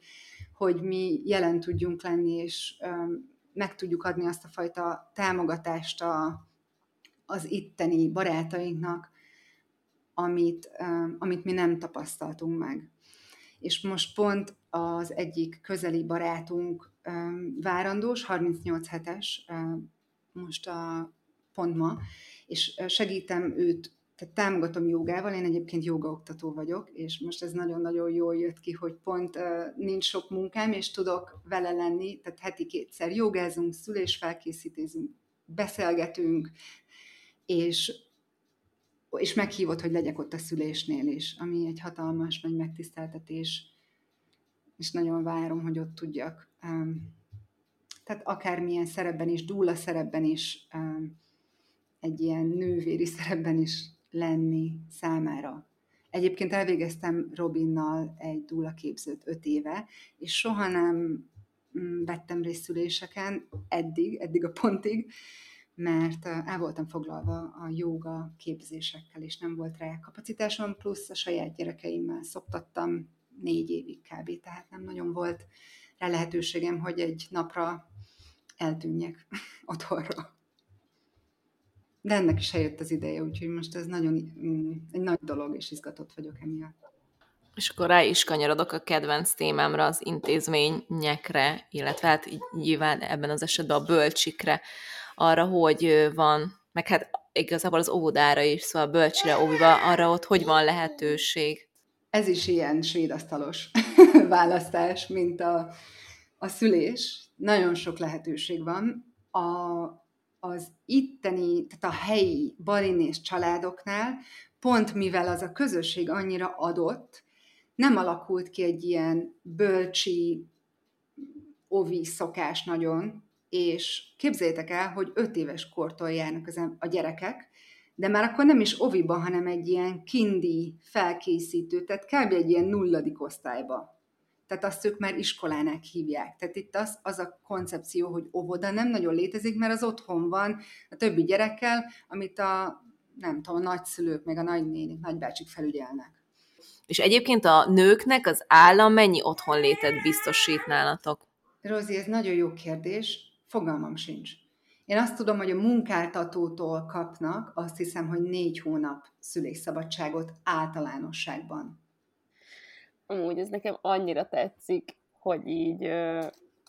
hogy mi jelen tudjunk lenni, és um, meg tudjuk adni azt a fajta támogatást a, az itteni barátainknak, amit, amit mi nem tapasztaltunk meg. És most pont az egyik közeli barátunk várandós, 38 hetes, most a pont ma, és segítem őt, tehát támogatom jogával, én egyébként jogaoktató vagyok, és most ez nagyon-nagyon jól jött ki, hogy pont nincs sok munkám, és tudok vele lenni, tehát heti kétszer jogázunk, szülésfelkészítésünk, beszélgetünk, és és meghívott, hogy legyek ott a szülésnél is, ami egy hatalmas nagy megtiszteltetés, és nagyon várom, hogy ott tudjak. Um, tehát akármilyen szerepben is, dúla szerepben is, egy ilyen nővéri szerepben is lenni számára. Egyébként elvégeztem Robinnal egy dúla képzőt öt éve, és soha nem mm, vettem részüléseken eddig, eddig a pontig, mert el voltam foglalva a jóga képzésekkel, és nem volt rá kapacitásom, plusz a saját gyerekeimmel szoktattam négy évig kb. Tehát nem nagyon volt rá lehetőségem, hogy egy napra eltűnjek [laughs] otthonra. De ennek is eljött az ideje, úgyhogy most ez nagyon mm, egy nagy dolog, és izgatott vagyok emiatt. És akkor rá is kanyarodok a kedvenc témámra, az intézményekre, illetve hát nyilván ebben az esetben a bölcsikre arra, hogy van, meg hát igazából az óvodára is, szóval bölcsire, óviba, arra ott hogy van lehetőség. Ez is ilyen svédasztalos [laughs] választás, mint a, a szülés. Nagyon sok lehetőség van. A, az itteni, tehát a helyi barinés családoknál, pont mivel az a közösség annyira adott, nem alakult ki egy ilyen bölcsi ovi szokás nagyon, és képzeljétek el, hogy öt éves kortól járnak az, a gyerekek, de már akkor nem is oviba, hanem egy ilyen kindi felkészítő, tehát kb. egy ilyen nulladik osztályba. Tehát azt ők már iskolának hívják. Tehát itt az, az a koncepció, hogy óvoda nem nagyon létezik, mert az otthon van a többi gyerekkel, amit a, nem tudom, a nagyszülők, meg a nagynénik, nagybácsik felügyelnek. És egyébként a nőknek az állam mennyi otthonlétet biztosít nálatok? Rozi, ez nagyon jó kérdés. Fogalmam sincs. Én azt tudom, hogy a munkáltatótól kapnak, azt hiszem, hogy négy hónap szülésszabadságot általánosságban. Amúgy ez nekem annyira tetszik, hogy így,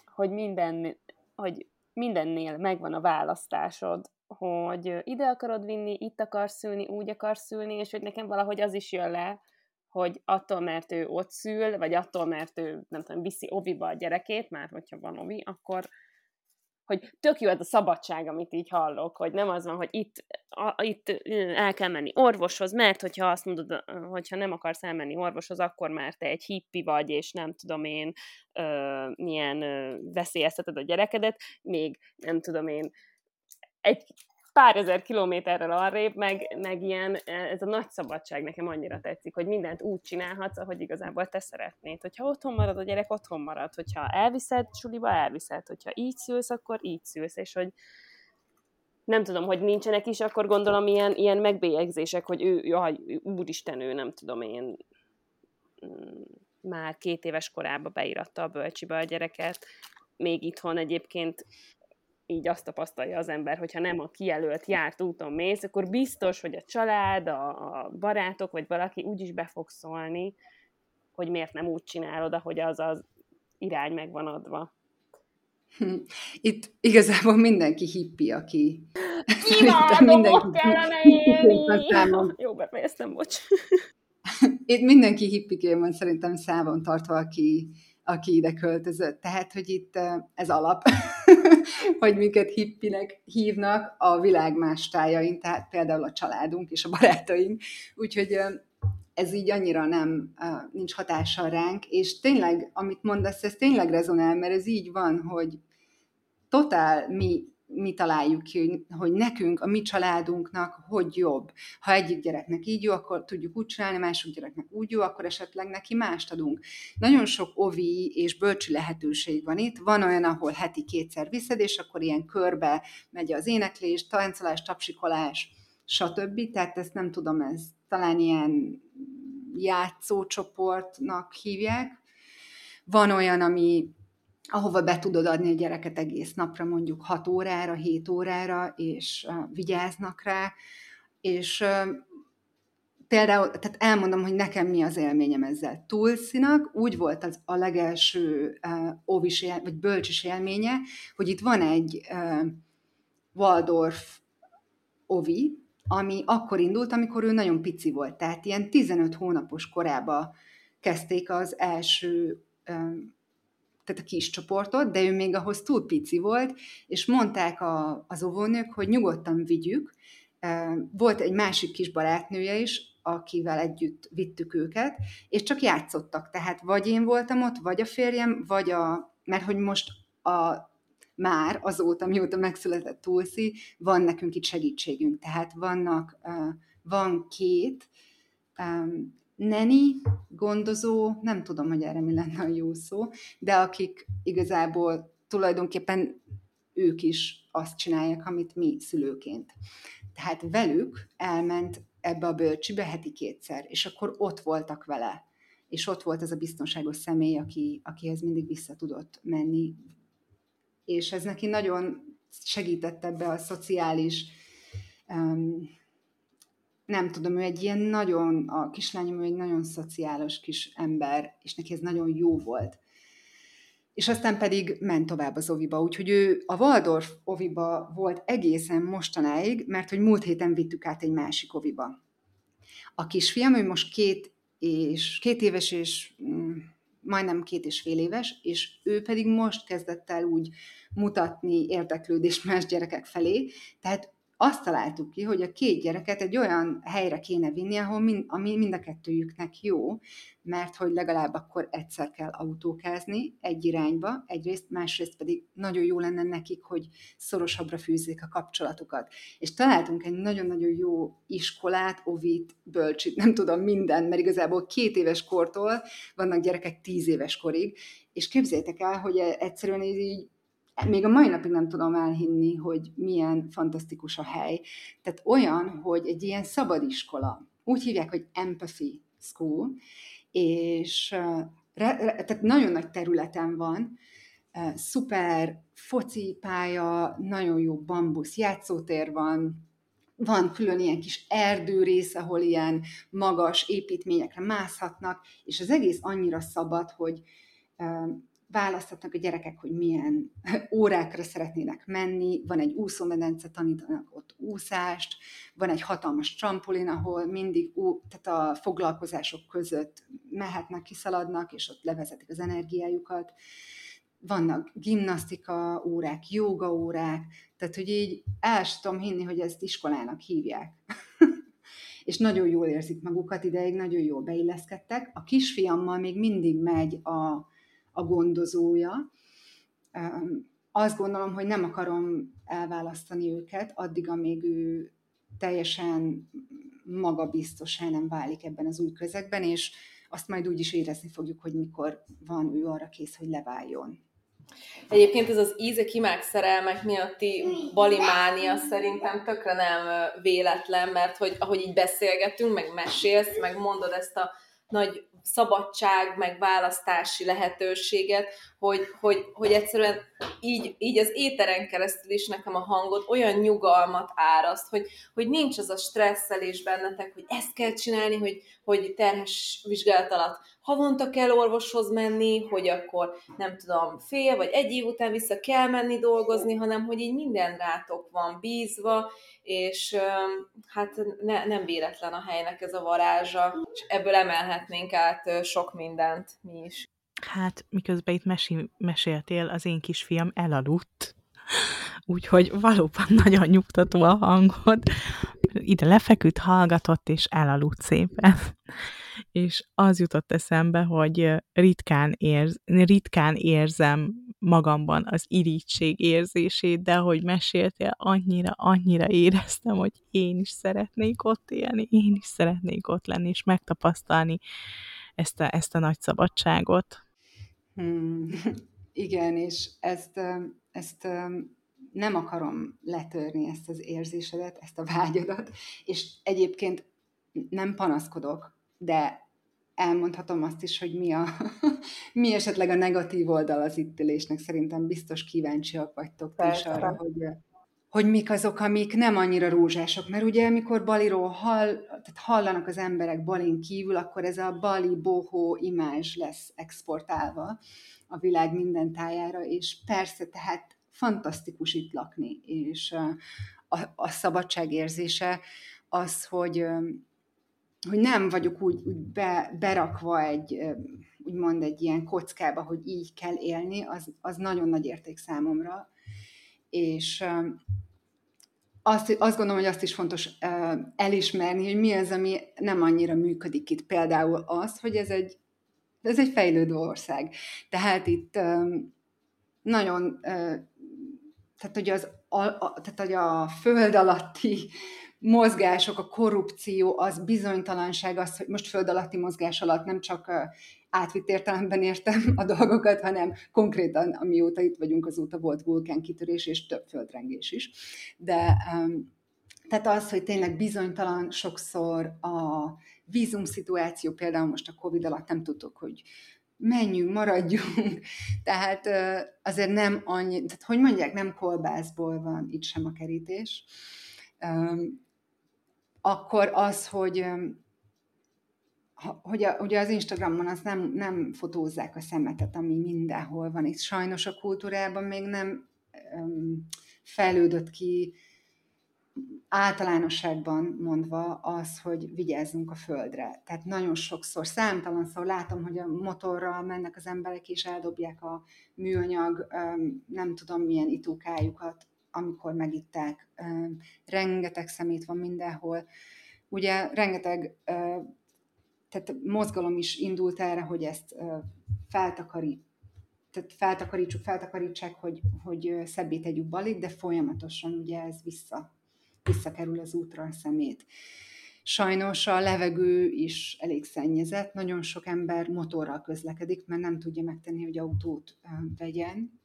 hogy minden, hogy mindennél megvan a választásod, hogy ide akarod vinni, itt akarsz szülni, úgy akarsz szülni, és hogy nekem valahogy az is jön le, hogy attól, mert ő ott szül, vagy attól, mert ő, nem tudom, viszi oviba a gyerekét, már hogyha van ovi, akkor, hogy tök jó ez a szabadság, amit így hallok, hogy nem az van, hogy itt, a, itt el kell menni orvoshoz, mert hogyha azt mondod, hogyha nem akarsz elmenni orvoshoz, akkor már te egy hippi vagy, és nem tudom én, ö, milyen ö, veszélyezteted a gyerekedet, még nem tudom én, egy pár ezer kilométerrel arrébb, meg, meg ilyen, ez a nagy szabadság nekem annyira tetszik, hogy mindent úgy csinálhatsz, ahogy igazából te szeretnéd. Hogyha otthon marad a gyerek, otthon marad. Hogyha elviszed suliba, elviszed. Hogyha így szülsz, akkor így szülsz. És hogy nem tudom, hogy nincsenek is, akkor gondolom ilyen, ilyen megbélyegzések, hogy ő, jaj, úristen, ő nem tudom én mm, már két éves korában beíratta a bölcsibe a gyereket, még itthon egyébként így azt tapasztalja az ember, hogyha nem a kijelölt járt úton mész, akkor biztos, hogy a család, a, a barátok, vagy valaki úgyis be fog szólni, hogy miért nem úgy csinálod, ahogy az az irány meg van adva. [laughs] Itt igazából mindenki hippi, aki... Imádom, [laughs] kellene élni! [laughs] Jó, befejeztem, bocs. Itt mindenki hippiként van szerintem számon tartva, aki, aki ide költözött. Tehát, hogy itt ez alap, [laughs] hogy minket hippinek hívnak a világ más tájain, tehát például a családunk és a barátaink. Úgyhogy ez így annyira nem, nincs hatással ránk, és tényleg, amit mondasz, ez tényleg rezonál, mert ez így van, hogy totál mi mi találjuk ki, hogy nekünk, a mi családunknak hogy jobb. Ha egyik gyereknek így jó, akkor tudjuk úgy csinálni, másik gyereknek úgy jó, akkor esetleg neki mást adunk. Nagyon sok ovi és bölcsi lehetőség van itt. Van olyan, ahol heti kétszer viszed, és akkor ilyen körbe megy az éneklés, táncolás, tapsikolás, stb. Tehát ezt nem tudom, ez talán ilyen játszócsoportnak hívják. Van olyan, ami ahova be tudod adni a gyereket egész napra, mondjuk 6 órára, 7 órára, és vigyáznak rá, és például, tehát elmondom, hogy nekem mi az élményem ezzel. Tulszinak úgy volt az a legelső uh, óvis, él, vagy bölcsis élménye, hogy itt van egy uh, Waldorf ovi, ami akkor indult, amikor ő nagyon pici volt. Tehát ilyen 15 hónapos korába kezdték az első tehát a kis csoportot, de ő még ahhoz túl pici volt, és mondták a, az óvónők, hogy nyugodtan vigyük. Volt egy másik kis barátnője is, akivel együtt vittük őket, és csak játszottak. Tehát vagy én voltam ott, vagy a férjem, vagy a... Mert hogy most a, már azóta, mióta megszületett Tulsi, van nekünk itt segítségünk. Tehát vannak, van két neni, gondozó, nem tudom, hogy erre mi lenne a jó szó, de akik igazából tulajdonképpen ők is azt csinálják, amit mi szülőként. Tehát velük elment ebbe a bölcsibe heti kétszer, és akkor ott voltak vele, és ott volt ez a biztonságos személy, aki, akihez mindig vissza tudott menni, és ez neki nagyon segített ebbe a szociális um, nem tudom, ő egy ilyen nagyon, a kislányom ő egy nagyon szociális kis ember, és neki ez nagyon jó volt. És aztán pedig ment tovább az oviba, úgyhogy ő a Waldorf oviba volt egészen mostanáig, mert hogy múlt héten vittük át egy másik oviba. A kisfiam, ő most két, és, két éves és mm, majdnem két és fél éves, és ő pedig most kezdett el úgy mutatni érdeklődést más gyerekek felé, tehát azt találtuk ki, hogy a két gyereket egy olyan helyre kéne vinni, ahol mind, ami mind a kettőjüknek jó, mert hogy legalább akkor egyszer kell autókázni egy irányba, egyrészt, másrészt pedig nagyon jó lenne nekik, hogy szorosabbra fűzzék a kapcsolatukat. És találtunk egy nagyon-nagyon jó iskolát, ovit, bölcsit, nem tudom, minden, mert igazából két éves kortól vannak gyerekek tíz éves korig, és képzétek el, hogy egyszerűen így még a mai napig nem tudom elhinni, hogy milyen fantasztikus a hely. Tehát olyan, hogy egy ilyen szabadiskola, úgy hívják, hogy Empathy School, és re, re, tehát nagyon nagy területen van, szuper focipálya, nagyon jó bambusz játszótér van, van külön ilyen kis erdő rész, ahol ilyen magas építményekre mászhatnak, és az egész annyira szabad, hogy választhatnak a gyerekek, hogy milyen [laughs] órákra szeretnének menni, van egy úszómedence, tanítanak ott úszást, van egy hatalmas trampolin, ahol mindig ú, tehát a foglalkozások között mehetnek, kiszaladnak, és ott levezetik az energiájukat. vannak gimnasztika órák, joga órák, tehát hogy így el tudom hinni, hogy ezt iskolának hívják. [laughs] és nagyon jól érzik magukat, ideig nagyon jól beilleszkedtek. A kisfiammal még mindig megy a, a gondozója. Azt gondolom, hogy nem akarom elválasztani őket, addig, amíg ő teljesen magabiztosá nem válik ebben az új közegben, és azt majd úgy is érezni fogjuk, hogy mikor van ő arra kész, hogy leváljon. Egyébként ez az íze-kimák szerelmek miatti balimánia szerintem tökre nem véletlen, mert hogy ahogy így beszélgetünk, meg mesélsz, meg mondod ezt a nagy szabadság, meg választási lehetőséget, hogy, hogy, hogy egyszerűen így, így az éteren keresztül is nekem a hangot olyan nyugalmat áraszt, hogy, hogy nincs az a stresszelés bennetek, hogy ezt kell csinálni, hogy, hogy terhes vizsgálat alatt havonta kell orvoshoz menni, hogy akkor nem tudom, fél vagy egy év után vissza kell menni dolgozni, hanem hogy így minden rátok van bízva, és hát ne, nem véletlen a helynek ez a varázsa, és ebből emelhetnénk át sok mindent mi is. Hát, miközben itt mesi- meséltél, az én kisfiam elaludt, úgyhogy valóban nagyon nyugtató a hangod. Ide lefeküdt, hallgatott, és elaludt szépen. És az jutott eszembe, hogy ritkán, érz, ritkán érzem magamban az irítség érzését, de hogy meséltél, annyira, annyira éreztem, hogy én is szeretnék ott élni, én is szeretnék ott lenni, és megtapasztalni ezt a, ezt a nagy szabadságot. Hmm. [laughs] Igen, és ezt, ezt nem akarom letörni ezt az érzésedet, ezt a vágyadat, és egyébként nem panaszkodok, de elmondhatom azt is, hogy mi, a, [laughs] mi esetleg a negatív oldal az itt ülésnek. Szerintem biztos kíváncsiak vagytok is arra, hogy, hogy mik azok, amik nem annyira rózsások. Mert ugye, amikor Baliról hall, tehát hallanak az emberek Balin kívül, akkor ez a Bali boho imázs lesz exportálva a világ minden tájára, és persze, tehát fantasztikus itt lakni, és a, a szabadság érzése az, hogy hogy nem vagyok úgy, úgy be, berakva egy, úgymond egy ilyen kockába, hogy így kell élni, az, az nagyon nagy érték számomra. És azt, azt gondolom, hogy azt is fontos elismerni, hogy mi az, ami nem annyira működik itt. Például az, hogy ez egy, ez egy fejlődő ország. Tehát itt nagyon, tehát hogy, az, a, tehát, hogy a föld alatti mozgások, a korrupció, az bizonytalanság, az, hogy most föld alatti mozgás alatt nem csak átvitt értelemben értem a dolgokat, hanem konkrétan, amióta itt vagyunk, azóta volt vulkánkitörés és több földrengés is. De tehát az, hogy tényleg bizonytalan sokszor a vízum szituáció, például most a Covid alatt nem tudtuk, hogy menjünk, maradjunk. [laughs] Tehát azért nem annyi, tehát hogy mondják, nem kolbászból van itt sem a kerítés akkor az, hogy hogy a, ugye az Instagramon az nem, nem fotózzák a szemetet, ami mindenhol van. Itt sajnos a kultúrában még nem um, fejlődött ki általánosságban mondva az, hogy vigyázzunk a földre. Tehát nagyon sokszor, számtalan szó látom, hogy a motorral mennek az emberek, és eldobják a műanyag, um, nem tudom milyen itókájukat amikor megitták. Rengeteg szemét van mindenhol. Ugye rengeteg tehát mozgalom is indult erre, hogy ezt feltakarít, tehát feltakarítsuk, feltakarítsák, hogy, hogy szebbé tegyük balit, de folyamatosan ugye ez vissza, visszakerül az útra a szemét. Sajnos a levegő is elég szennyezett, nagyon sok ember motorral közlekedik, mert nem tudja megtenni, hogy autót vegyen,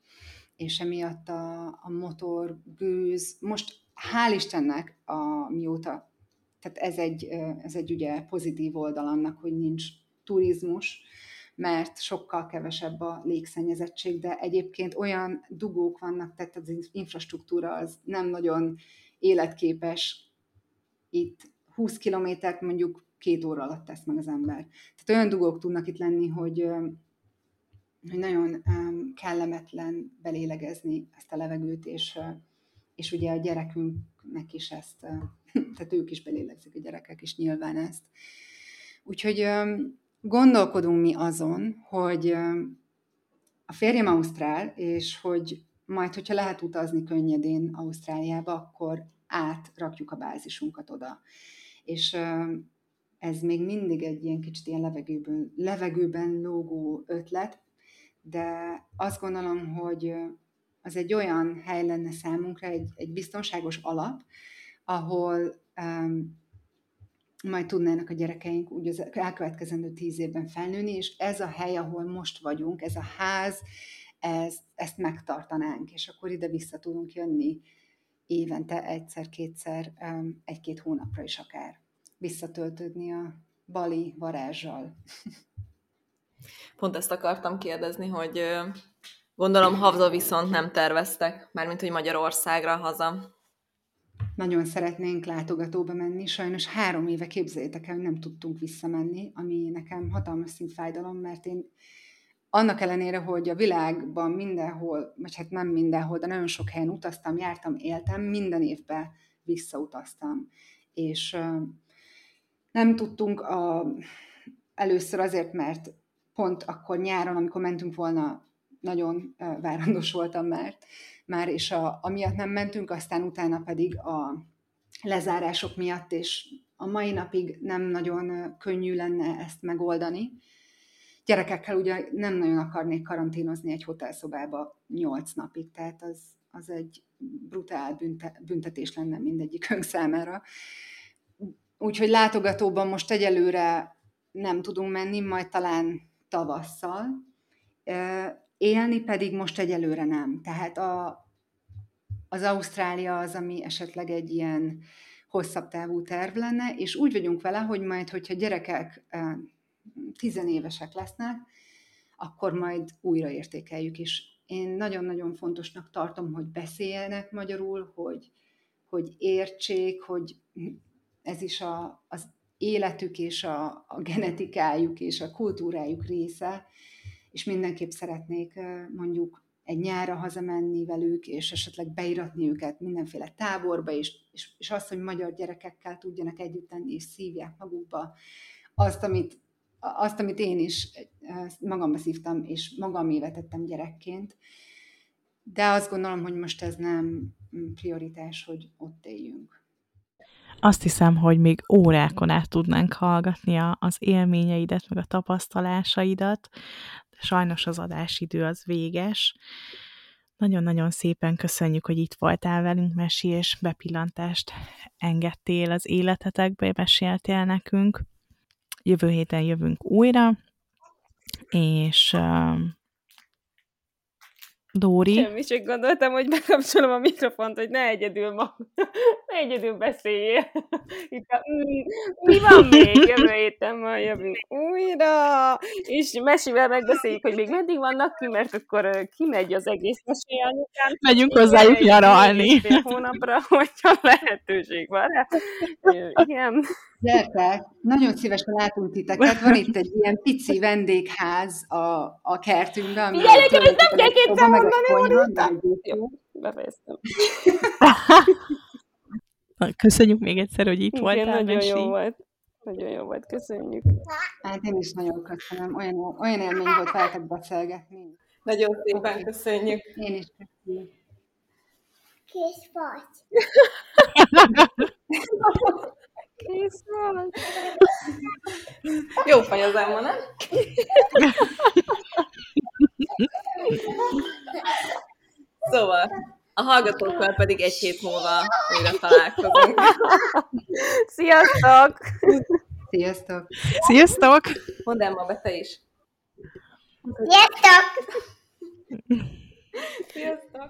és emiatt a, a motor, gőz, most hál' Istennek, a, mióta, tehát ez egy, ez egy ugye pozitív oldal annak, hogy nincs turizmus, mert sokkal kevesebb a légszennyezettség, de egyébként olyan dugók vannak, tehát az infrastruktúra az nem nagyon életképes. Itt 20 kilométert mondjuk két óra alatt tesz meg az ember. Tehát olyan dugók tudnak itt lenni, hogy hogy nagyon kellemetlen belélegezni ezt a levegőt, és, és ugye a gyerekünknek is ezt, [laughs] tehát ők is belélegzik, a gyerekek is nyilván ezt. Úgyhogy gondolkodunk mi azon, hogy a férjem Ausztrál, és hogy majd, hogyha lehet utazni könnyedén Ausztráliába, akkor átrakjuk a bázisunkat oda. És ez még mindig egy ilyen kicsit ilyen levegőben, levegőben lógó ötlet, de azt gondolom, hogy az egy olyan hely lenne számunkra, egy, egy biztonságos alap, ahol um, majd tudnának a gyerekeink úgy az elkövetkezendő tíz évben felnőni, és ez a hely, ahol most vagyunk, ez a ház, ez, ezt megtartanánk, és akkor ide vissza tudunk jönni évente egyszer-kétszer, egy-két hónapra is akár visszatöltődni a bali varázsal. [laughs] Pont ezt akartam kérdezni, hogy gondolom haza viszont nem terveztek, mármint hogy Magyarországra haza. Nagyon szeretnénk látogatóba menni, sajnos három éve képzeljétek el, hogy nem tudtunk visszamenni, ami nekem hatalmas szint fájdalom, mert én annak ellenére, hogy a világban mindenhol, vagy hát nem mindenhol, de nagyon sok helyen utaztam, jártam, éltem, minden évben visszautaztam. És nem tudtunk a, először azért, mert pont akkor nyáron, amikor mentünk volna, nagyon várandós voltam már, már és a, amiatt nem mentünk, aztán utána pedig a lezárások miatt, és a mai napig nem nagyon könnyű lenne ezt megoldani. Gyerekekkel ugye nem nagyon akarnék karanténozni egy hotelszobába nyolc napig, tehát az, az egy brutál büntetés lenne mindegyikünk számára. Úgyhogy látogatóban most egyelőre nem tudunk menni, majd talán tavasszal. Élni pedig most egyelőre nem. Tehát a, az Ausztrália az, ami esetleg egy ilyen hosszabb távú terv lenne, és úgy vagyunk vele, hogy majd, hogyha gyerekek tizenévesek lesznek, akkor majd újraértékeljük is. Én nagyon-nagyon fontosnak tartom, hogy beszéljenek magyarul, hogy, hogy értsék, hogy ez is a, az életük és a, a genetikájuk és a kultúrájuk része, és mindenképp szeretnék mondjuk egy nyára hazamenni velük, és esetleg beiratni őket mindenféle táborba, és, és, és azt, hogy magyar gyerekekkel tudjanak együtt tenni, és szívják magukba azt, amit, azt, amit én is magamba szívtam, és magam évetettem gyerekként. De azt gondolom, hogy most ez nem prioritás, hogy ott éljünk azt hiszem, hogy még órákon át tudnánk hallgatni az élményeidet, meg a tapasztalásaidat. De sajnos az adásidő az véges. Nagyon-nagyon szépen köszönjük, hogy itt voltál velünk, Mesi, és bepillantást engedtél az életetekbe, meséltél nekünk. Jövő héten jövünk újra, és Dóri. Semmi, csak gondoltam, hogy bekapcsolom a mikrofont, hogy ne egyedül ma, [laughs] ne egyedül beszéljél. [laughs] Itt a, mm, mi van még? Jövő héten ma jövünk újra, és mesivel megbeszéljük, hogy még meddig vannak ki, mert akkor kimegy az egész mesélyanyukám. Megyünk hozzájuk nyaralni. hónapra, [laughs] hogyha lehetőség van rá. Igen. Gyertek, nagyon szívesen látunk titeket. Van itt egy ilyen pici vendégház a, a kertünkben. Gyerek, ezt nem kell kétszer mondani, Jó, befejeztem. Köszönjük még egyszer, hogy itt Igen, voltál. nagyon Mesi. jó volt. Nagyon jó volt, köszönjük. Hát én is nagyon köszönöm. Olyan, olyan élmény volt veletek beszélgetni. Nagyon szépen köszönjük. Én is köszönjük. Kész vagy. [laughs] Kész van. Jó fej az elma, nem? Szóval, a hallgatókkal pedig egy hét múlva újra találkozunk. Sziasztok! Sziasztok! Sziasztok! Mondd el ma be te is. Sziasztok! Sziasztok!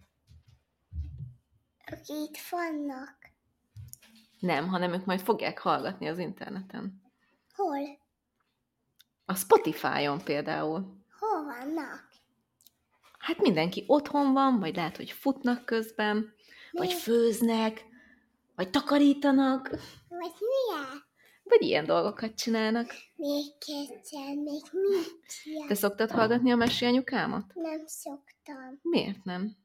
Akik itt vannak. Nem, hanem ők majd fogják hallgatni az interneten. Hol? A Spotify-on például. Hol vannak? Hát mindenki otthon van, vagy lehet, hogy futnak közben, vagy Mi? főznek, vagy takarítanak, Vagy milyen? vagy ilyen dolgokat csinálnak. Még kétszer, még mit? Te szoktad hallgatni a mesélyanyukámat? Nem szoktam, Miért nem?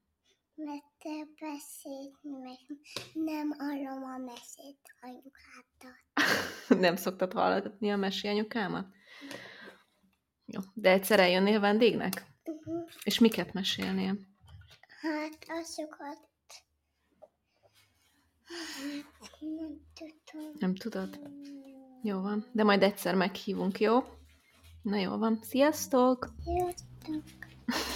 mert te beszélni, meg nem hallom a mesét anyukától. [laughs] nem szoktad hallgatni a mesélyanyukámat? Jó, de egyszer eljönnél vendégnek? Uh-huh. És miket mesélnél? Hát azokat... Hát, nem tudom. Nem tudod? Jó van, de majd egyszer meghívunk, jó? Na jó van, sziasztok! Jöttem. [laughs]